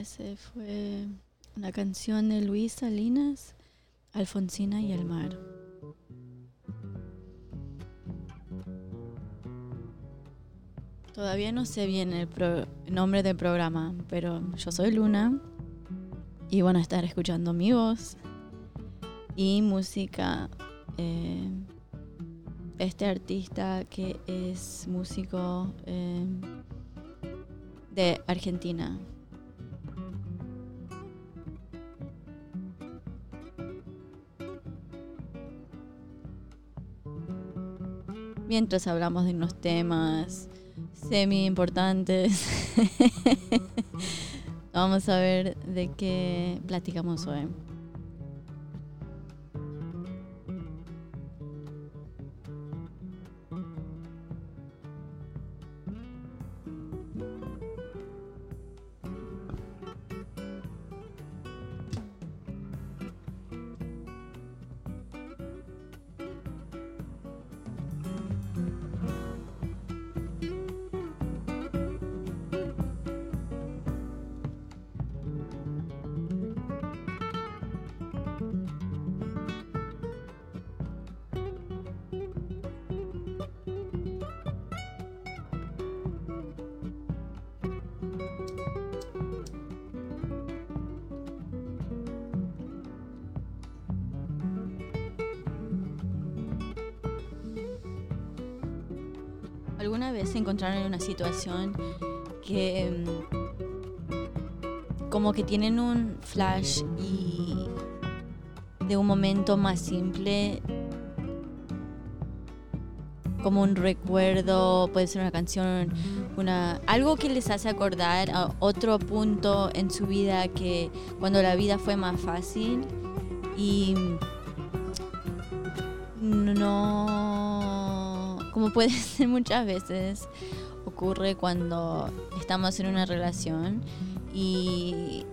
Ese fue una canción de Luis Salinas, Alfonsina y el mar. Todavía no sé bien el, nombre del programa, pero yo soy Luna y van a estar escuchando mi voz y música. Eh, este artista que es músico eh, de Argentina, mientras hablamos de unos temas semi importantes. Vamos a ver de qué platicamos hoy. ¿Alguna vez se encontraron en una situación que mm, como que tienen un flash y de un momento más simple como un recuerdo, puede ser una canción, una algo que les hace acordar a otro punto en su vida que cuando la vida fue más fácil y puede ser muchas veces ocurre cuando estamos en una relación y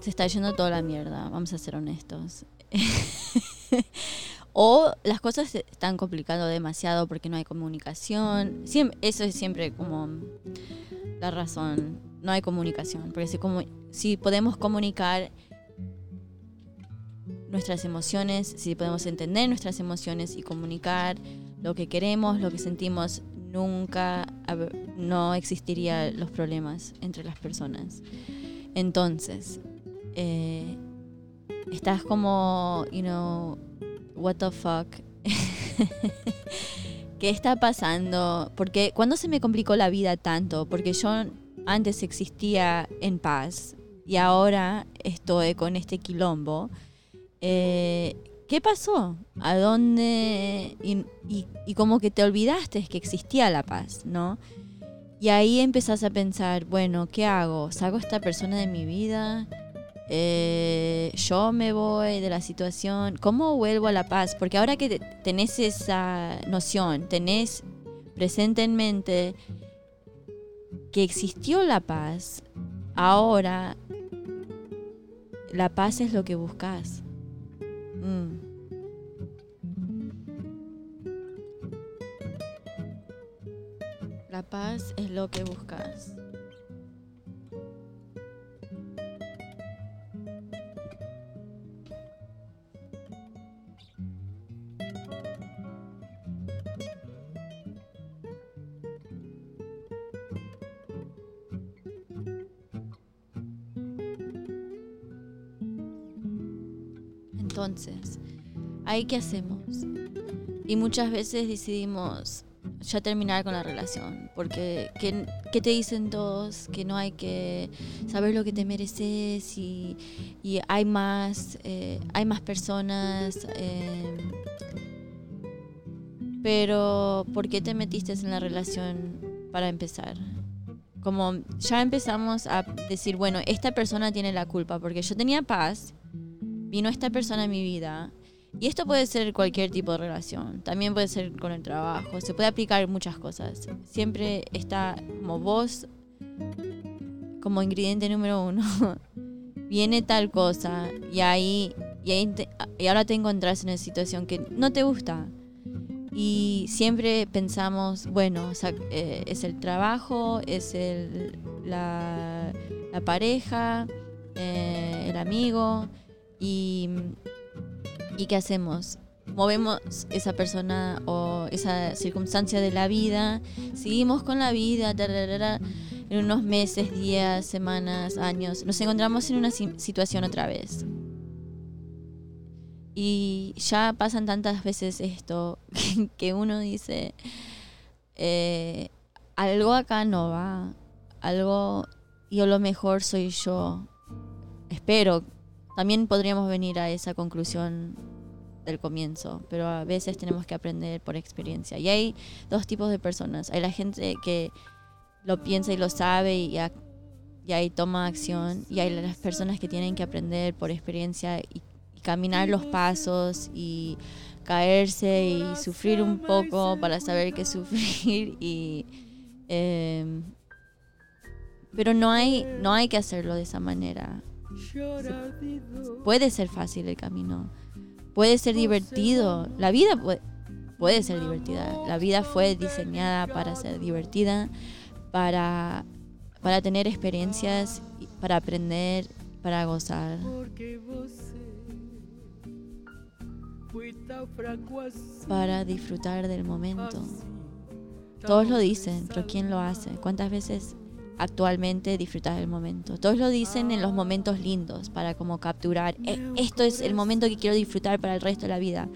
se está yendo toda la mierda, vamos a ser honestos. o las cosas están complicando demasiado porque no hay comunicación. eso es siempre como la razón. No hay comunicación. Porque si, como, si podemos comunicar nuestras emociones, si podemos entender nuestras emociones y comunicar lo que queremos, lo que sentimos, nunca no existirían los problemas entre las personas. Entonces, eh, estás como, you know, what the fuck. ¿Qué está pasando? Porque cuando se me complicó la vida tanto, porque yo antes existía en paz, y ahora estoy con este quilombo. Eh, ¿Qué pasó? ¿A dónde? Y, y, como que te olvidaste que existía la paz, ¿no? Y ahí empezás a pensar, bueno, ¿qué hago? ¿Saco a esta persona de mi vida? Eh, yo me voy de la situación, ¿cómo vuelvo a la paz? Porque ahora que tenés esa noción, tenés presente en mente que existió la paz, ahora la paz es lo que buscas. Mm. La paz es lo que buscas. Entonces, ¿ahí qué hacemos? Y muchas veces decidimos ya terminar con la relación, porque ¿qué, te dicen todos? Que no hay que saber lo que te mereces y, hay más, eh, hay más personas. Eh, pero, ¿por qué te metiste en la relación para empezar? Como ya empezamos a decir, bueno, esta persona tiene la culpa, porque yo tenía paz vino esta persona en mi vida. Y esto puede ser cualquier tipo de relación, también puede ser con el trabajo, se puede aplicar muchas cosas. Siempre está como vos, como ingrediente número uno, viene tal cosa y ahí, y, y ahora te encontrás en una situación que no te gusta. Y siempre pensamos, bueno, eh, es el trabajo, es el, la, la pareja, eh, el amigo y, ¿Y qué hacemos? Movemos esa persona o esa circunstancia de la vida, seguimos con la vida, en unos meses, días, semanas, años, nos encontramos en una situación otra vez. Y ya pasan tantas veces esto que uno dice, eh, algo acá no va, algo, y a lo mejor soy yo. Espero también podríamos venir a esa conclusión del comienzo, pero a veces tenemos que aprender por experiencia. Y hay dos tipos de personas. Hay la gente que lo piensa y lo sabe y, ahí toma acción, y hay las personas que tienen que aprender por experiencia y, caminar los pasos y caerse y sufrir un poco para saber qué sufrir y em, pero no hay no hay que hacerlo de esa manera puede ser fácil el camino, puede ser divertido. La vida puede, ser divertida. La vida fue diseñada para ser divertida, para, para tener experiencias, para aprender, para gozar. Para disfrutar del momento. Todos lo dicen, pero ¿quién lo hace? ¿Cuántas veces actualmente disfrutar del momento. Todos lo dicen en los momentos lindos para como capturar, e, esto es el momento que quiero disfrutar para el resto de la vida.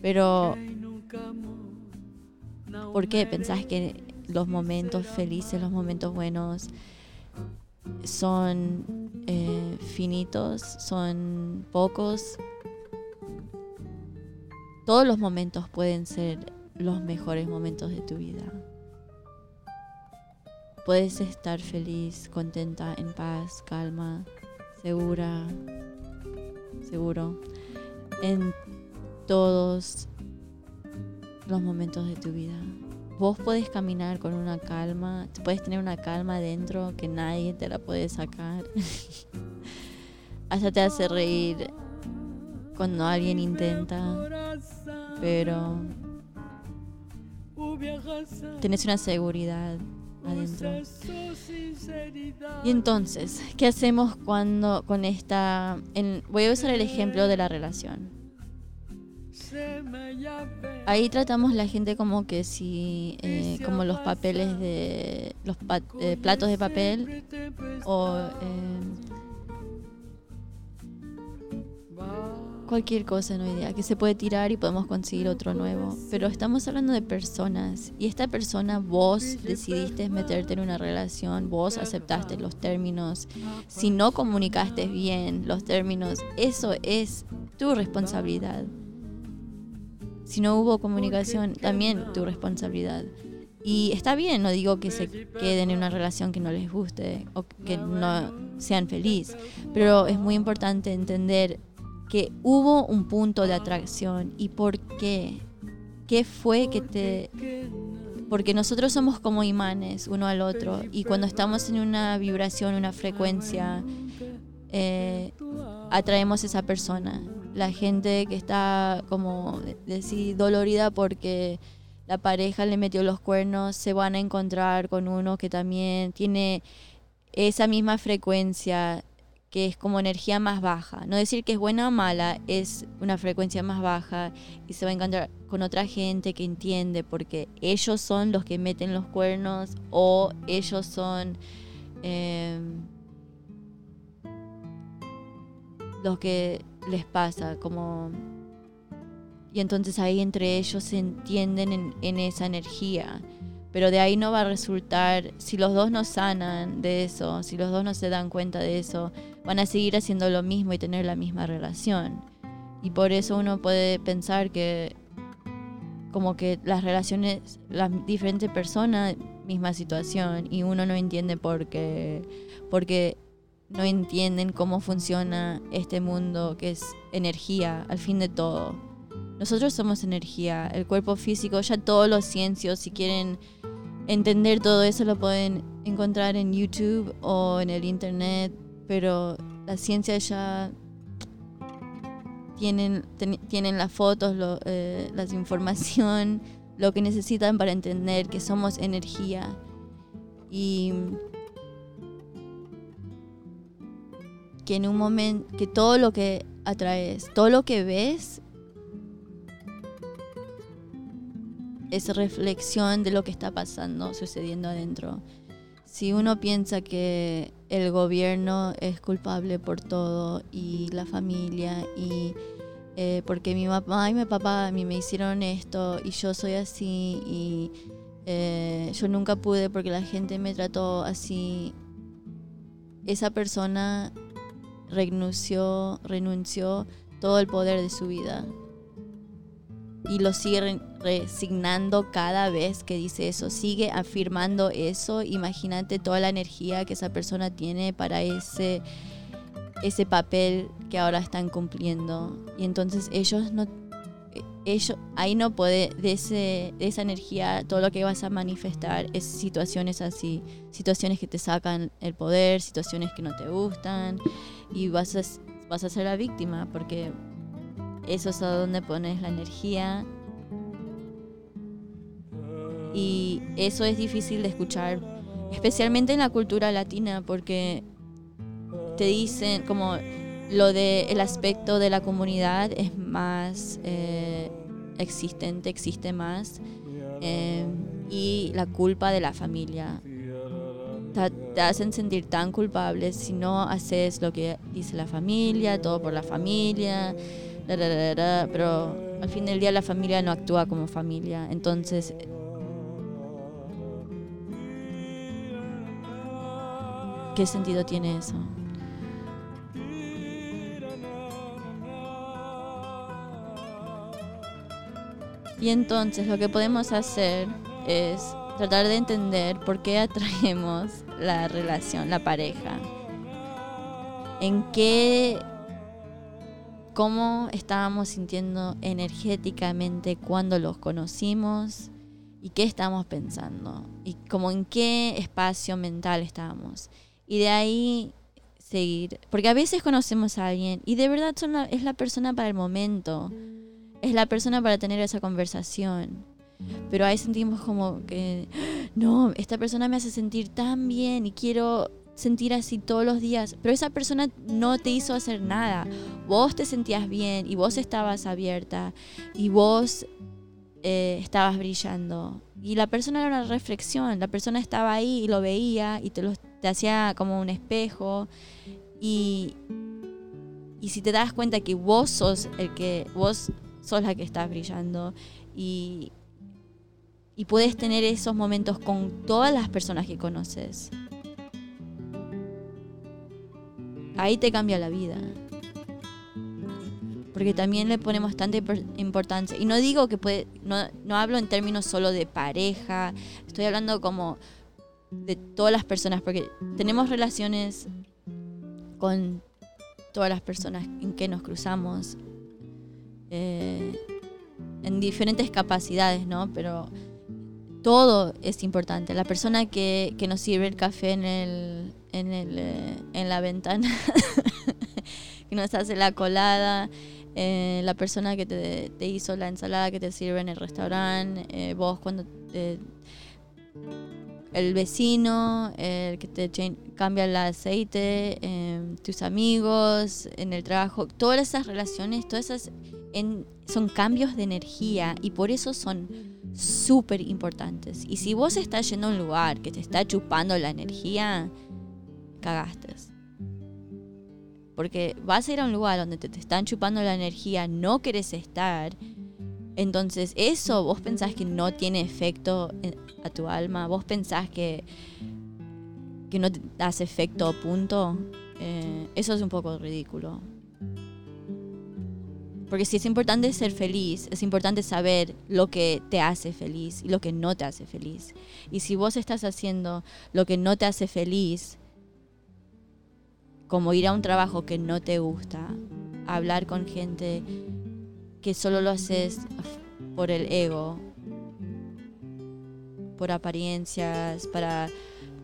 Pero, ¿por qué pensás que los momentos felices, los momentos buenos son eh, finitos, son pocos? Todos los momentos pueden ser los mejores momentos de tu vida puedes estar feliz, contenta, en paz, calma, segura, seguro, en todos los momentos de tu vida. Vos puedes caminar con una calma, puedes tener una calma dentro que nadie te la puede sacar. Hasta te hace reír cuando alguien intenta, pero tenés una seguridad adentro. Y entonces, ¿qué hacemos cuando con esta... voy a usar el ejemplo de la relación. Ahí tratamos la gente como que si, eh, como los papeles de, los eh, platos de papel o... Eh, cualquier cosa en hoy día, que se puede tirar y podemos conseguir otro nuevo. Pero estamos hablando de personas y esta persona vos decidiste meterte en una relación, vos aceptaste los términos, si no comunicaste bien los términos, eso es tu responsabilidad. Si no hubo comunicación, también tu responsabilidad. Y está bien, no digo que se queden en una relación que no les guste o que no sean felices, pero es muy importante entender que hubo un punto de atracción y por qué. ¿Qué fue que te... Porque nosotros somos como imanes uno al otro y cuando estamos en una vibración, una frecuencia, eh, atraemos a esa persona. La gente que está como decir dolorida porque la pareja le metió los cuernos, se van a encontrar con uno que también tiene esa misma frecuencia, que es como energía más baja. No decir que es buena o mala, es una frecuencia más baja y se va a encontrar con otra gente que entiende porque ellos son los que meten los cuernos o ellos son em, los que les pasa, como y entonces ahí entre ellos se entienden en, esa energía. Pero de ahí no va a resultar, si los dos no sanan de eso, si los dos no se dan cuenta de eso, van a seguir haciendo lo mismo y tener la misma relación. Y por eso uno puede pensar que como que las relaciones, las diferentes personas, misma situación, y uno no entiende por qué, porque no entienden cómo funciona este mundo que es energía al fin de todo. Nosotros somos energía, el cuerpo físico, ya todos los ciencios, si quieren entender todo eso, lo pueden encontrar en YouTube o en el Internet, pero la ciencia ya tienen, tienen las fotos, lo, eh, la información, lo que necesitan para entender que somos energía. Y que en un momento, que todo lo que atraes, todo lo que ves, es reflexión de lo que está pasando, sucediendo adentro. Si uno piensa que el gobierno es culpable por todo y la familia y eh, porque mi mamá y mi papá a mí me hicieron esto y yo soy así y eh, yo nunca pude porque la gente me trató así, esa persona renunció, renunció todo el poder de su vida y lo sigue resignando cada vez que dice eso, sigue afirmando eso, imagínate toda la energía que esa persona tiene para ese, ese papel que ahora están cumpliendo. Y entonces ellos no, ellos, ahí no puede, de, ese, de esa energía, todo lo que vas a manifestar es situaciones así, situaciones que te sacan el poder, situaciones que no te gustan, y vas a, vas a ser la víctima, porque eso es a donde pones la energía. Y eso es difícil de escuchar, especialmente en la cultura latina, porque te dicen como lo del el aspecto de la comunidad es más eh, existente, existe más, eh, y la culpa de la familia. Te, te, hacen sentir tan culpable si no haces lo que dice la familia, todo por la familia pero al fin del día la familia no actúa como familia. Entonces, ¿qué sentido tiene eso? Y entonces lo que podemos hacer es tratar de entender por qué atraemos la relación, la pareja. En qué cómo estábamos sintiendo energéticamente cuando los conocimos y qué estábamos pensando y como en qué espacio mental estábamos. Y de ahí seguir, porque a veces conocemos a alguien y de verdad es la persona para el momento, es la persona para tener esa conversación. Pero ahí sentimos como que, no, esta persona me hace sentir tan bien y quiero sentir así todos los días, pero esa persona no te hizo hacer nada. Vos te sentías bien y vos estabas abierta y vos eh, estabas brillando. Y la persona era una reflexión, la persona estaba ahí y lo veía y te, lo, te hacía como un espejo. Y Y si te das cuenta que vos sos el que, vos sos la que estás brillando y, y puedes tener esos momentos con todas las personas que conoces. Ahí te cambia la vida. Porque también le ponemos tanta importancia. Y no digo que puede, no, no hablo en términos solo de pareja, estoy hablando como de todas las personas, porque tenemos relaciones con todas las personas en que nos cruzamos, eh, en diferentes capacidades, ¿no? Pero todo es importante. La persona que, que nos sirve el café en, el, en, el, eh, en la ventana, que nos hace la colada, eh, la persona que te, te, hizo la ensalada que te sirve en el restaurante, vos cuando el vecino, el que te cambia el aceite, em, tus amigos, en el trabajo, todas esas relaciones, todas esas son cambios de energía y por eso son súper importantes. Y si vos estás yendo a un lugar que te está chupando la energía, cagaste. Porque vas a ir a un lugar donde te, están chupando la energía, no querés estar entonces eso vos pensás que no tiene efecto a tu alma, vos pensás que, que no te das efecto punto, eh, eso es un poco ridículo. Porque si es importante ser feliz, es importante saber lo que te hace feliz y lo que no te hace feliz. Y si vos estás haciendo lo que no te hace feliz, como ir a un trabajo que no te gusta, hablar con gente que solo lo haces por el ego, por apariencias, para,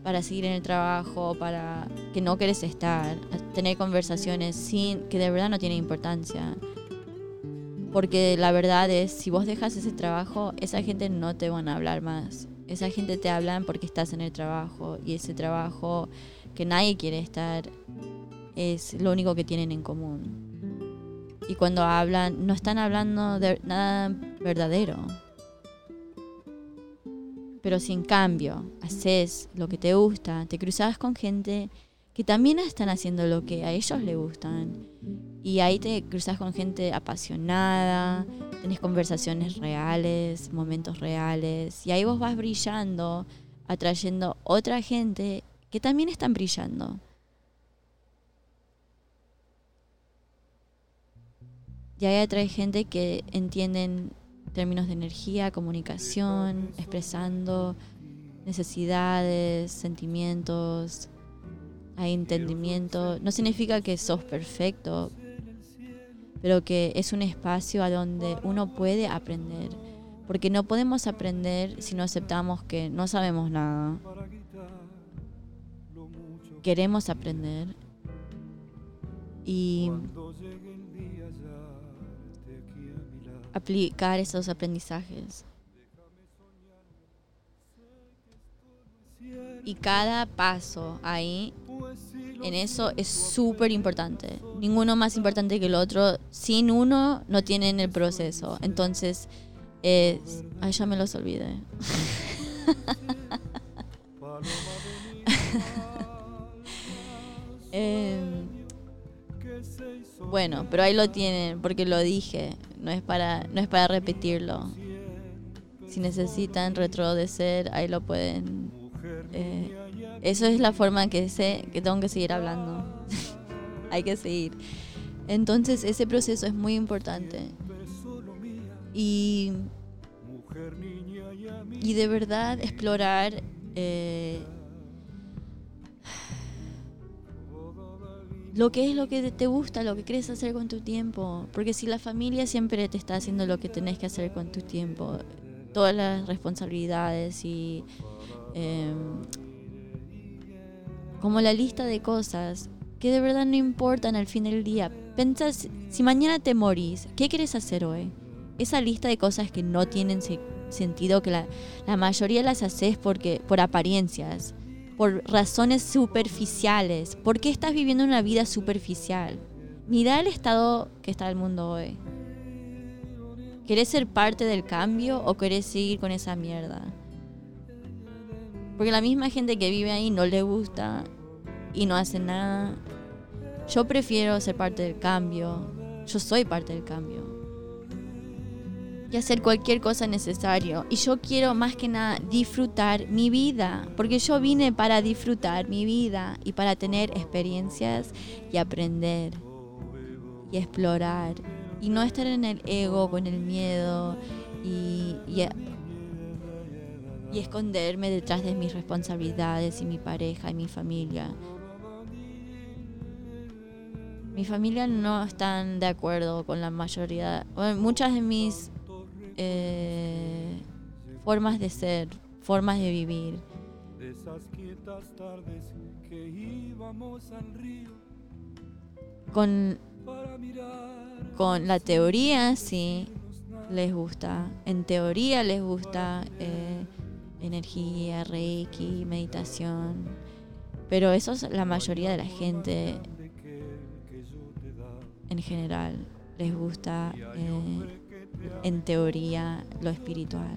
para seguir en el trabajo, para que no quieres estar, tener conversaciones sin que de verdad no tiene importancia. Porque la verdad es, si vos dejas ese trabajo, esa gente no te van a hablar más. Esa gente te hablan porque estás en el trabajo y ese trabajo que nadie quiere estar es lo único que tienen en común y cuando hablan no están hablando de nada verdadero. Pero si en cambio haces lo que te gusta, te cruzas con gente que también están haciendo lo que a ellos les gustan. Y ahí te cruzas con gente apasionada, tenés conversaciones reales, momentos reales. Y ahí vos vas brillando, atrayendo otra gente que también están brillando. Y ahí atrae gente que entienden términos de energía, comunicación, expresando necesidades, sentimientos, hay entendimiento. No significa que sos perfecto, pero que es un espacio a donde uno puede aprender. Porque no podemos aprender si no aceptamos que no sabemos nada. Queremos aprender. Y aplicar esos aprendizajes. Y cada paso ahí, en eso, es súper importante. Ninguno más importante que el otro. Sin uno, no tienen el proceso. Entonces, es... Ay, ya me los olvidé. eh, bueno, pero ahí lo tienen, porque lo dije. No es para, no es para repetirlo. Si necesitan retrodecer, ahí lo pueden. Eh, eso es la forma que sé que tengo que seguir hablando. Hay que seguir. Entonces ese proceso es muy importante. Y, y de verdad explorar eh, lo que es lo que te gusta, lo que quieres hacer con tu tiempo. Porque si la familia siempre te está haciendo lo que tenés que hacer con tu tiempo, todas las responsabilidades y em, como la lista de cosas que de verdad no importan al fin del día. Pensas, si mañana te morís, ¿qué quieres hacer hoy? Esa lista de cosas que no tienen sentido, que la, la mayoría las haces porque, por apariencias por razones superficiales. ¿Por qué estás viviendo una vida superficial? Mira el estado que está el mundo hoy. ¿Querés ser parte del cambio o querés seguir con esa mierda? Porque la misma gente que vive ahí no le gusta y no hace nada. Yo prefiero ser parte del cambio. Yo soy parte del cambio. Y hacer cualquier cosa necesario. Y yo quiero más que nada disfrutar mi vida. Porque yo vine para disfrutar mi vida y para tener experiencias y aprender y explorar. Y no estar en el ego, con el miedo y, y, y esconderme detrás de mis responsabilidades y mi pareja y mi familia. Mi familia no están de acuerdo con la mayoría, bueno, muchas de mis eh, formas de ser, formas de vivir. Con, con la teoría sí les gusta, en teoría les gusta eh, energía, reiki, meditación, pero eso es la mayoría de la gente en general les gusta eh, en teoría lo espiritual.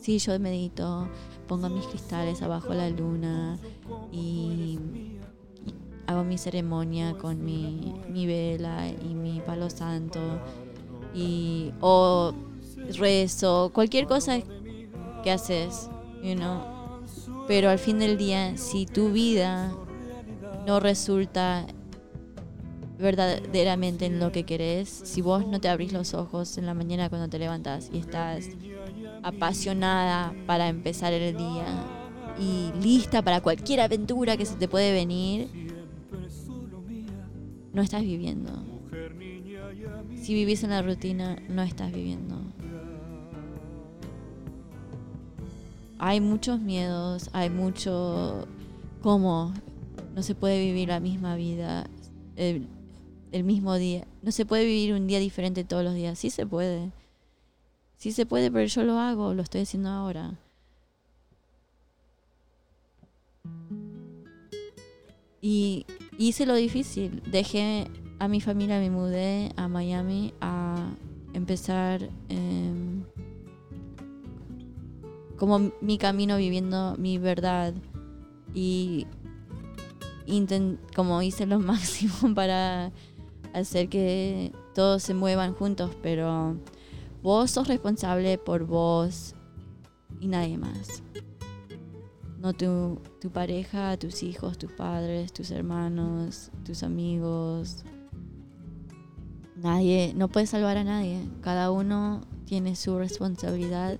Sí, yo medito, pongo mis cristales abajo la luna y, hago mi ceremonia con mi, mi, vela y mi palo santo y o rezo, cualquier cosa que haces, you know. Pero al fin del día, si tu vida no resulta verdaderamente en lo que querés, si vos no te abrís los ojos en la mañana cuando te levantas y estás apasionada para empezar el día y lista para cualquier aventura que se te puede venir, no estás viviendo. Si vivís en la rutina, no estás viviendo. Hay muchos miedos, hay mucho... ¿Cómo? No se puede vivir la misma vida el mismo día. No se puede vivir un día diferente todos los días. Sí se puede. Sí se puede, pero yo lo hago, lo estoy haciendo ahora. Y hice lo difícil. Dejé a mi familia, me mudé a Miami a empezar em, como mi camino viviendo mi verdad. Y como hice lo máximo para hacer que todos se muevan juntos, pero vos sos responsable por vos y nadie más. No tu, tu pareja, tus hijos, tus padres, tus hermanos, tus amigos. Nadie, no puedes salvar a nadie. Cada uno tiene su responsabilidad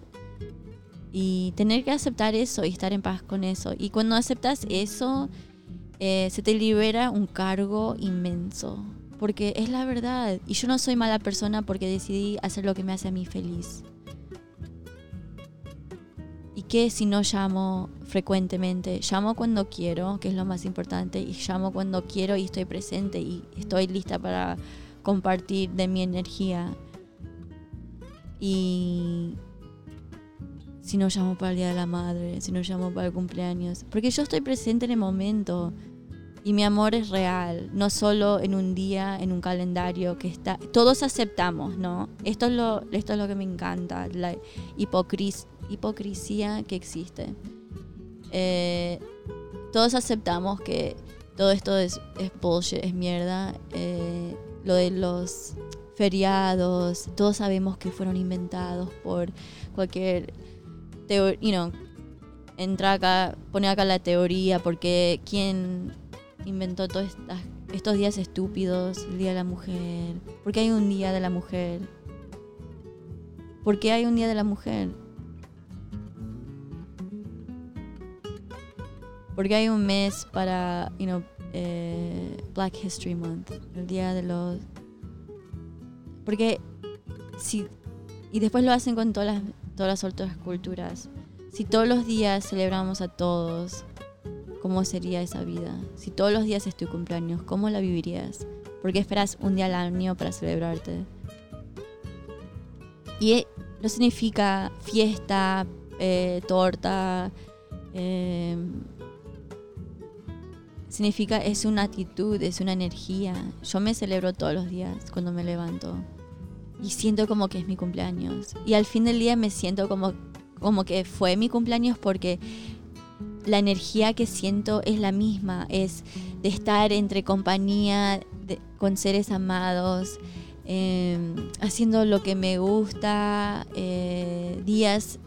y tener que aceptar eso y estar en paz con eso. Y cuando aceptas eso, eh, se te libera un cargo inmenso porque es la verdad. Y yo no soy mala persona porque decidí hacer lo que me hace a mí feliz. ¿Y qué si no llamo frecuentemente? Llamo cuando quiero, que es lo más importante, y llamo cuando quiero y estoy presente y estoy lista para compartir de mi energía. Y si no llamo para el Día de la Madre, si no llamo para el cumpleaños, porque yo estoy presente en el momento. Y mi amor es real, no solo en un día, en un calendario que está... Todos aceptamos, ¿no? Esto es lo, esto es lo que me encanta, la hipocresía que existe. Eh, todos aceptamos que todo esto es, es bullshit, es mierda. Eh, lo de los feriados, todos sabemos que fueron inventados por cualquier you know, entra acá, pone acá la teoría, porque quién inventó todos estos días estúpidos, el Día de la Mujer. ¿Por qué hay un Día de la Mujer? ¿Por qué hay un Día de la Mujer? Porque hay un mes para, you know, eh, Black History Month, el día de los... Porque si... Y después lo hacen con todas las, todas las otras culturas. Si todos los días celebramos a todos, ¿Cómo sería esa vida? Si todos los días es tu cumpleaños, ¿cómo la vivirías? ¿Por qué esperas un día al año para celebrarte? Y eh, no significa fiesta, eh, torta. Em, significa, es una actitud, es una energía. Yo me celebro todos los días cuando me levanto. Y siento como que es mi cumpleaños. Y al fin del día me siento como, como que fue mi cumpleaños porque la energía que siento es la misma, es de estar entre compañía con seres amados, em, haciendo lo que me gusta, eh, días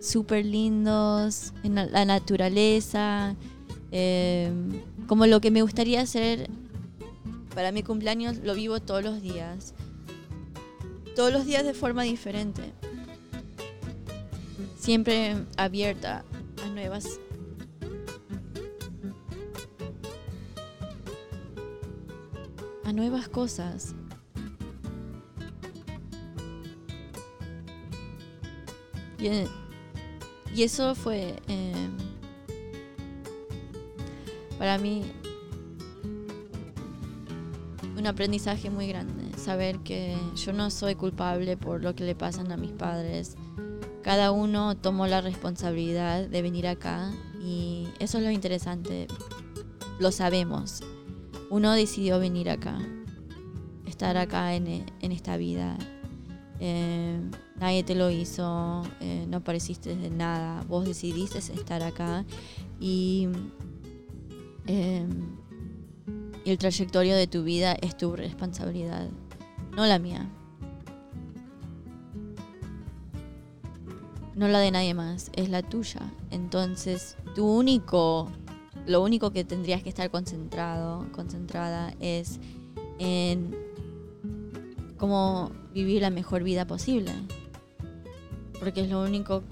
súper lindos en la naturaleza, em, como lo que me gustaría hacer para mi cumpleaños lo vivo todos los días. Todos los días de forma diferente. Siempre abierta a nuevas a nuevas cosas. Y, eso fue eh, para mí un aprendizaje muy grande, saber que yo no soy culpable por lo que le pasan a mis padres. Cada uno tomó la responsabilidad de venir acá y eso es lo interesante. Lo sabemos. Uno decidió venir acá, estar acá en, esta vida. Eh, nadie te lo hizo, eh, no pareciste de nada. Vos decidiste estar acá y eh, el trayectorio de tu vida es tu responsabilidad, no la mía. No la de nadie más, es la tuya. Entonces, tu único, lo único que tendrías que estar concentrado, concentrada es en cómo vivir la mejor vida posible. Porque es lo único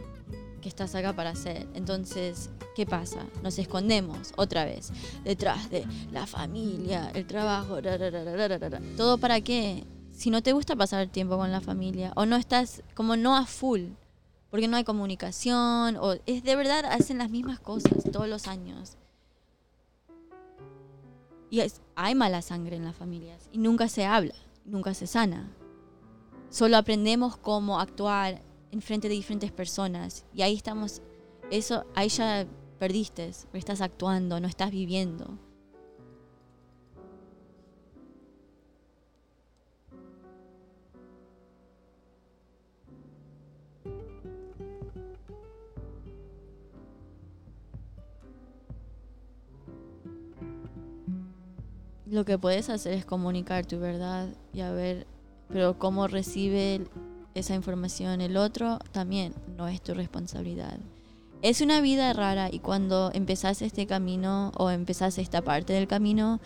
que estás acá para hacer. Entonces, ¿qué pasa? Nos escondemos otra vez detrás de la familia, el trabajo, todo para qué? Si no te gusta pasar tiempo con la familia o no estás como no a full, porque no hay comunicación o es de verdad hacen las mismas cosas todos los años. Y hay mala sangre en las familias y nunca se habla, nunca se sana. Solo aprendemos cómo actuar en frente de diferentes personas. Y ahí estamos, eso, ahí ya perdiste, estás actuando, no estás viviendo. Lo que puedes hacer es comunicar tu verdad y a ver, pero cómo recibe esa información el otro también no es tu responsabilidad. Es una vida rara y cuando empezás este camino o empezás esta parte del camino,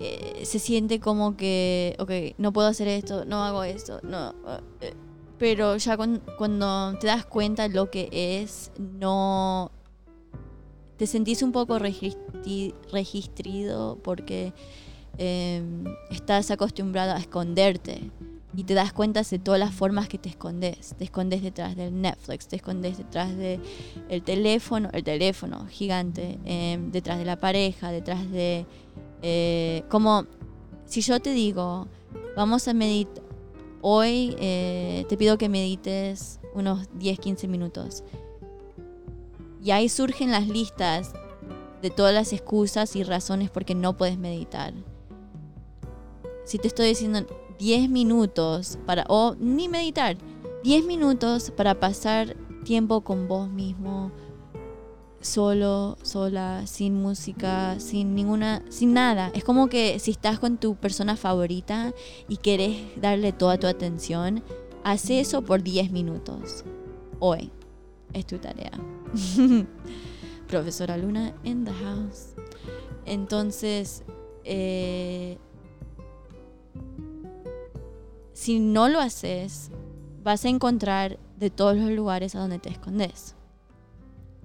eh, se siente como que, ok, no puedo hacer esto, no hago esto, no. Eh, pero ya cuando te das cuenta lo que es, no. Te sentís un poco registrado porque em, estás acostumbrado a esconderte y te das cuenta de todas las formas que te escondes. Te escondes detrás del Netflix, te escondes detrás del el teléfono, el teléfono gigante, em, detrás de la pareja, detrás de... Eh, como si yo te digo, vamos a meditar, hoy eh, te pido que medites unos 10, 15 minutos. Y ahí surgen las listas de todas las excusas y razones por qué no puedes meditar. Si te estoy diciendo, 10 minutos para, o ni meditar, 10 minutos para pasar tiempo con vos mismo, solo, sola, sin música, sin ninguna, sin nada. Es como que si estás con tu persona favorita y querés darle toda tu atención, haz eso por 10 minutos. Hoy es tu tarea. Profesora Luna in the house. Entonces, eh, si no lo haces, vas a encontrar de todos los lugares a donde te escondes.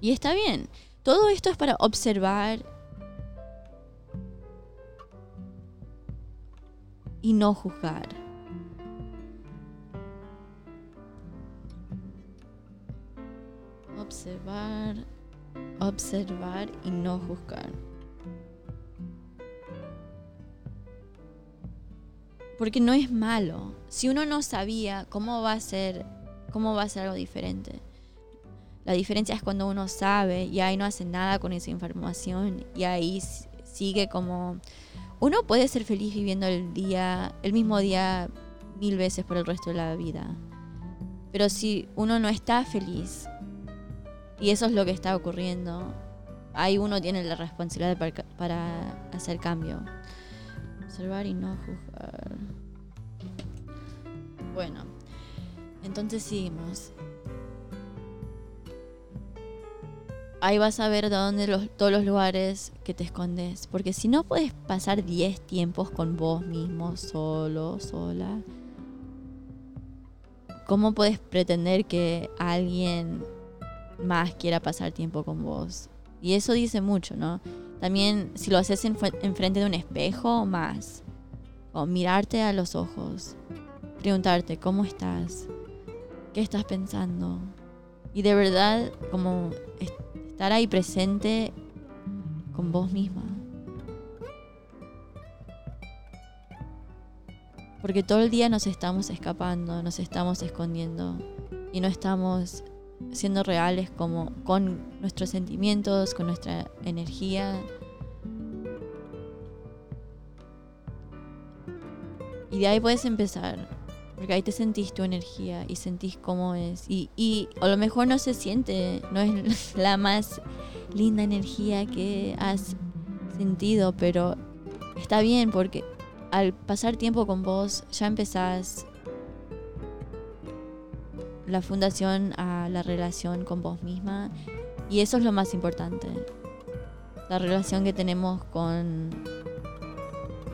Y está bien. Todo esto es para observar y no juzgar. Observar, observar y no juzgar. Porque no es malo. Si uno no sabía cómo va a ser, cómo va a ser algo diferente. La diferencia es cuando uno sabe y ahí no hace nada con esa información y ahí sigue como uno puede ser feliz viviendo el día, el mismo día mil veces por el resto de la vida. Pero si uno no está feliz y eso es lo que está ocurriendo, ahí uno tiene la responsabilidad para, para hacer cambio. Observar y no juzgar. Bueno, entonces seguimos. Ahí vas a ver de dónde los, todos los lugares que te escondes. Porque si no puedes pasar 10 tiempos con vos mismo, solo, sola, ¿cómo puedes pretender que alguien más quiera pasar tiempo con vos? Y eso dice mucho, ¿no? También si lo haces enfrente de un espejo, más. O mirarte a los ojos. Preguntarte, ¿cómo estás? ¿Qué estás pensando? Y de verdad, como estar ahí presente con vos misma. Porque todo el día nos estamos escapando, nos estamos escondiendo y no estamos siendo reales como con nuestros sentimientos, con nuestra energía. Y de ahí puedes empezar, porque ahí te sentís tu energía y sentís cómo es. Y, y a lo mejor no se siente, no es la más linda energía que has sentido, pero está bien porque al pasar tiempo con vos ya empezás la fundación a la relación con vos misma y eso es lo más importante. La relación que tenemos con,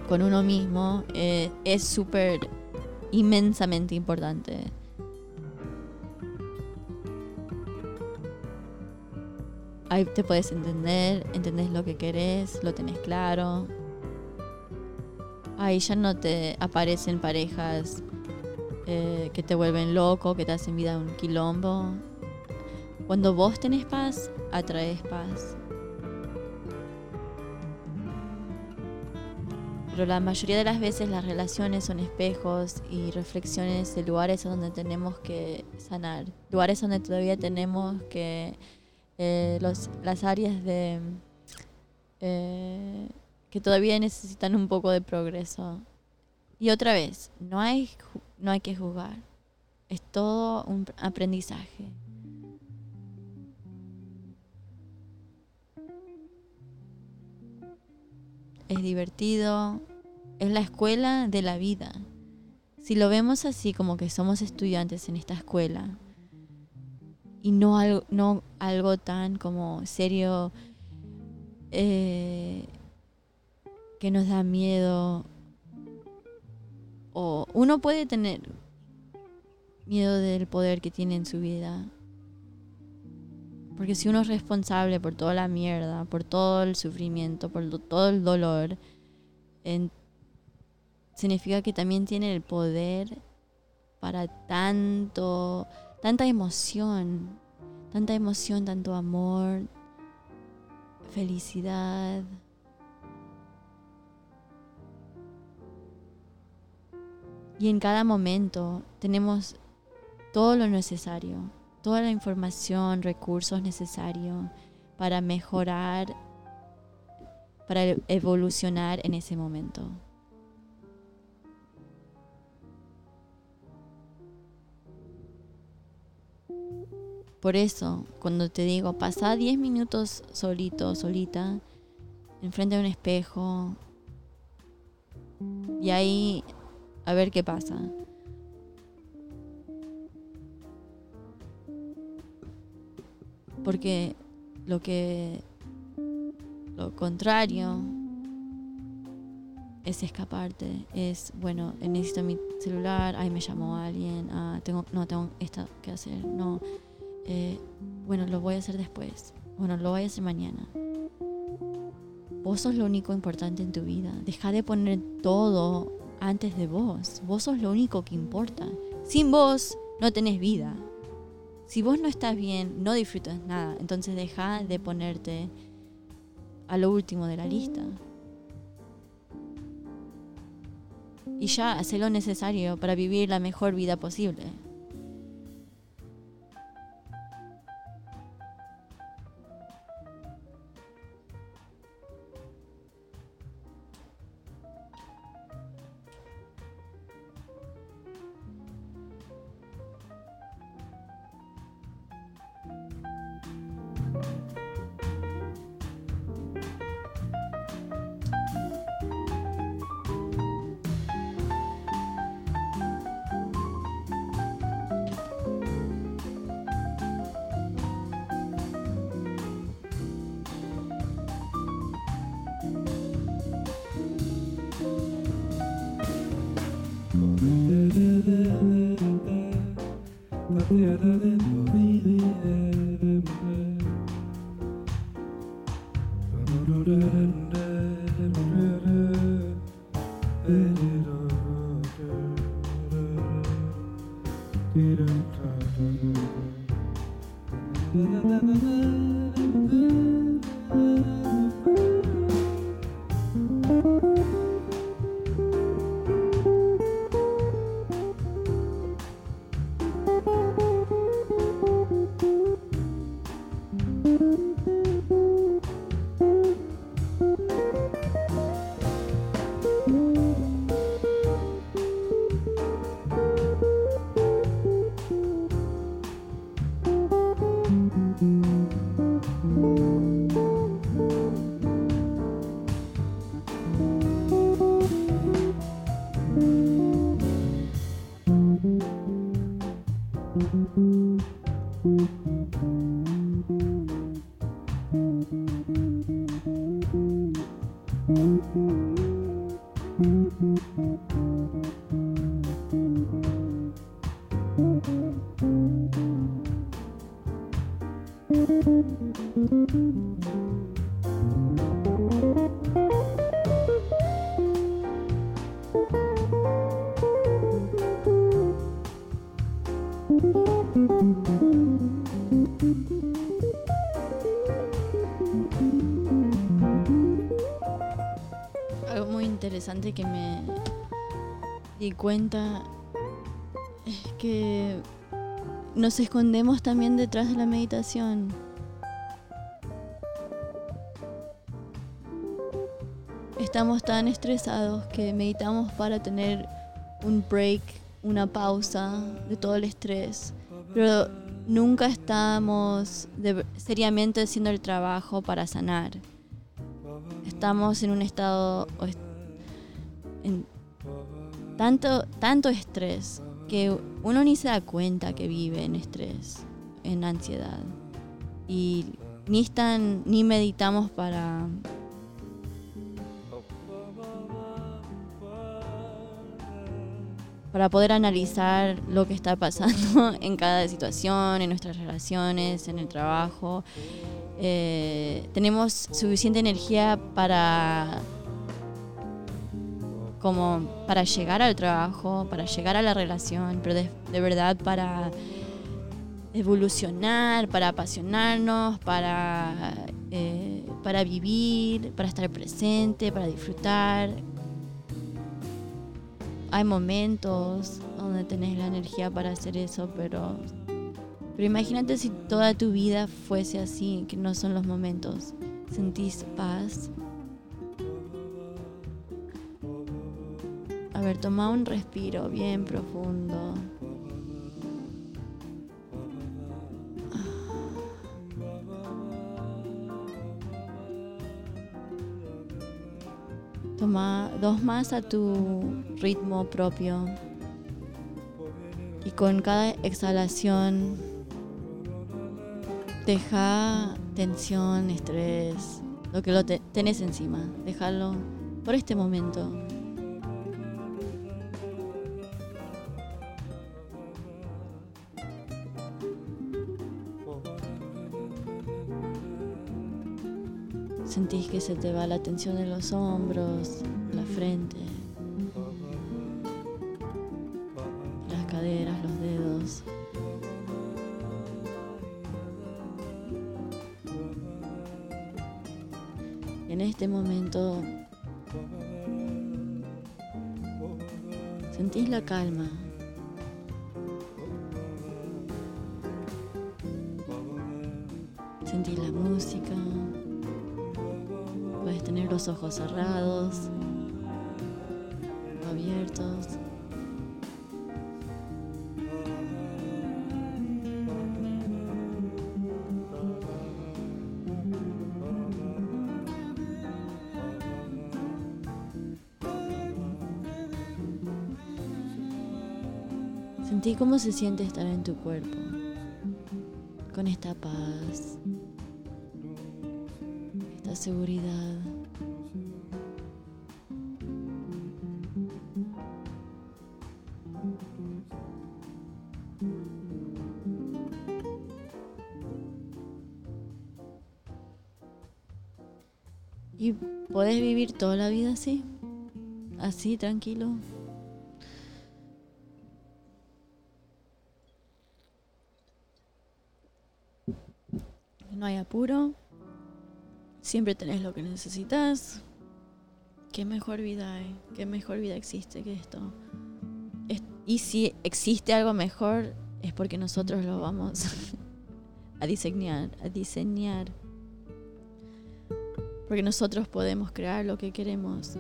con uno mismo eh, es súper inmensamente importante. Ahí te puedes entender, entendés lo que querés, lo tenés claro. Ahí ya no te aparecen parejas eh, que te vuelven loco, que te hacen vida un quilombo. Cuando vos tenés paz, atraes paz. Pero la mayoría de las veces las relaciones son espejos y reflexiones de lugares donde tenemos que sanar, lugares donde todavía tenemos que eh, los, las áreas de eh, que todavía necesitan un poco de progreso. Y otra vez, no hay no hay que jugar. Es todo un aprendizaje. Es divertido. Es la escuela de la vida. Si lo vemos así como que somos estudiantes en esta escuela y no algo, no algo tan como serio eh, que nos da miedo o uno puede tener miedo del poder que tiene en su vida. Porque si uno es responsable por toda la mierda, por todo el sufrimiento, por todo el dolor, significa que también tiene el poder para tanto, tanta emoción, tanta emoción, tanto amor, felicidad. Y en cada momento tenemos todo lo necesario, toda la información, recursos necesarios para mejorar, para evolucionar en ese momento. Por eso, cuando te digo, pasa 10 minutos solito, solita, enfrente de un espejo, y ahí a ver qué pasa. Porque lo que lo contrario es escaparte, es bueno, necesito mi celular, ahí me llamó alguien, ah, tengo, no tengo esto que hacer, no, eh, bueno, lo voy a hacer después, bueno, lo voy a hacer mañana. Vos sos lo único importante en tu vida. Deja de poner todo antes de vos. Vos sos lo único que importa. Sin vos no tenés vida. Si vos no estás bien, no disfrutas nada. Entonces deja de ponerte a lo último de la lista. Y ya, haz lo necesario para vivir la mejor vida posible. Algo cuenta es que nos escondemos también detrás de la meditación. Estamos tan estresados que meditamos para tener un break, una pausa de todo el estrés, pero nunca estamos seriamente haciendo el trabajo para sanar. Estamos en un estado tanto, tanto estrés que uno ni se da cuenta que vive en estrés, en ansiedad. Y ni están, ni meditamos para para poder analizar lo que está pasando en cada situación, en nuestras relaciones, en el trabajo. Eh, tenemos suficiente energía para como para llegar al trabajo, para llegar a la relación, pero de, verdad para evolucionar, para apasionarnos, para, eh, para vivir, para estar presente, para disfrutar. Hay momentos donde tenés la energía para hacer eso, pero, pero imagínate si toda tu vida fuese así, que no son los momentos. Sentís paz. Ver, toma un respiro bien profundo. Toma dos más a tu ritmo propio. Y con cada exhalación, deja tensión, estrés, lo que lo te- tenés encima. Déjalo por este momento. Sentís que se te va la tensión de los hombros, la frente, las caderas, los dedos. En este momento sentís la calma. Ojos cerrados abiertos. Sentí cómo se siente estar en tu cuerpo, con esta paz, esta seguridad. Toda la vida así, así, tranquilo. No hay apuro. Siempre tenés lo que necesitas. ¿Qué mejor vida hay? ¿Qué mejor vida existe que esto? y si existe algo mejor, es porque nosotros lo vamos a diseñar, a diseñar. Porque nosotros podemos crear lo que queremos.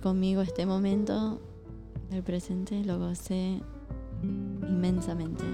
Conmigo este momento del presente. Lo gocé inmensamente.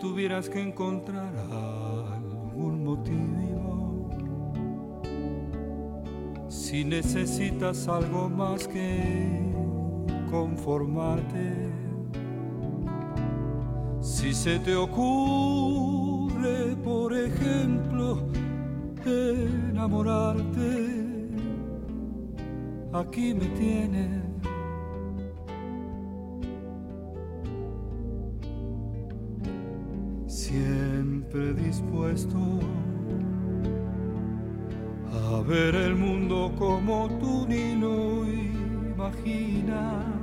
tuvieras que encontrar algún motivo, si necesitas algo más que conformarte, si se te ocurre, por ejemplo, enamorarte, aquí me tienes dispuesto a ver el mundo como tú ni lo imaginas.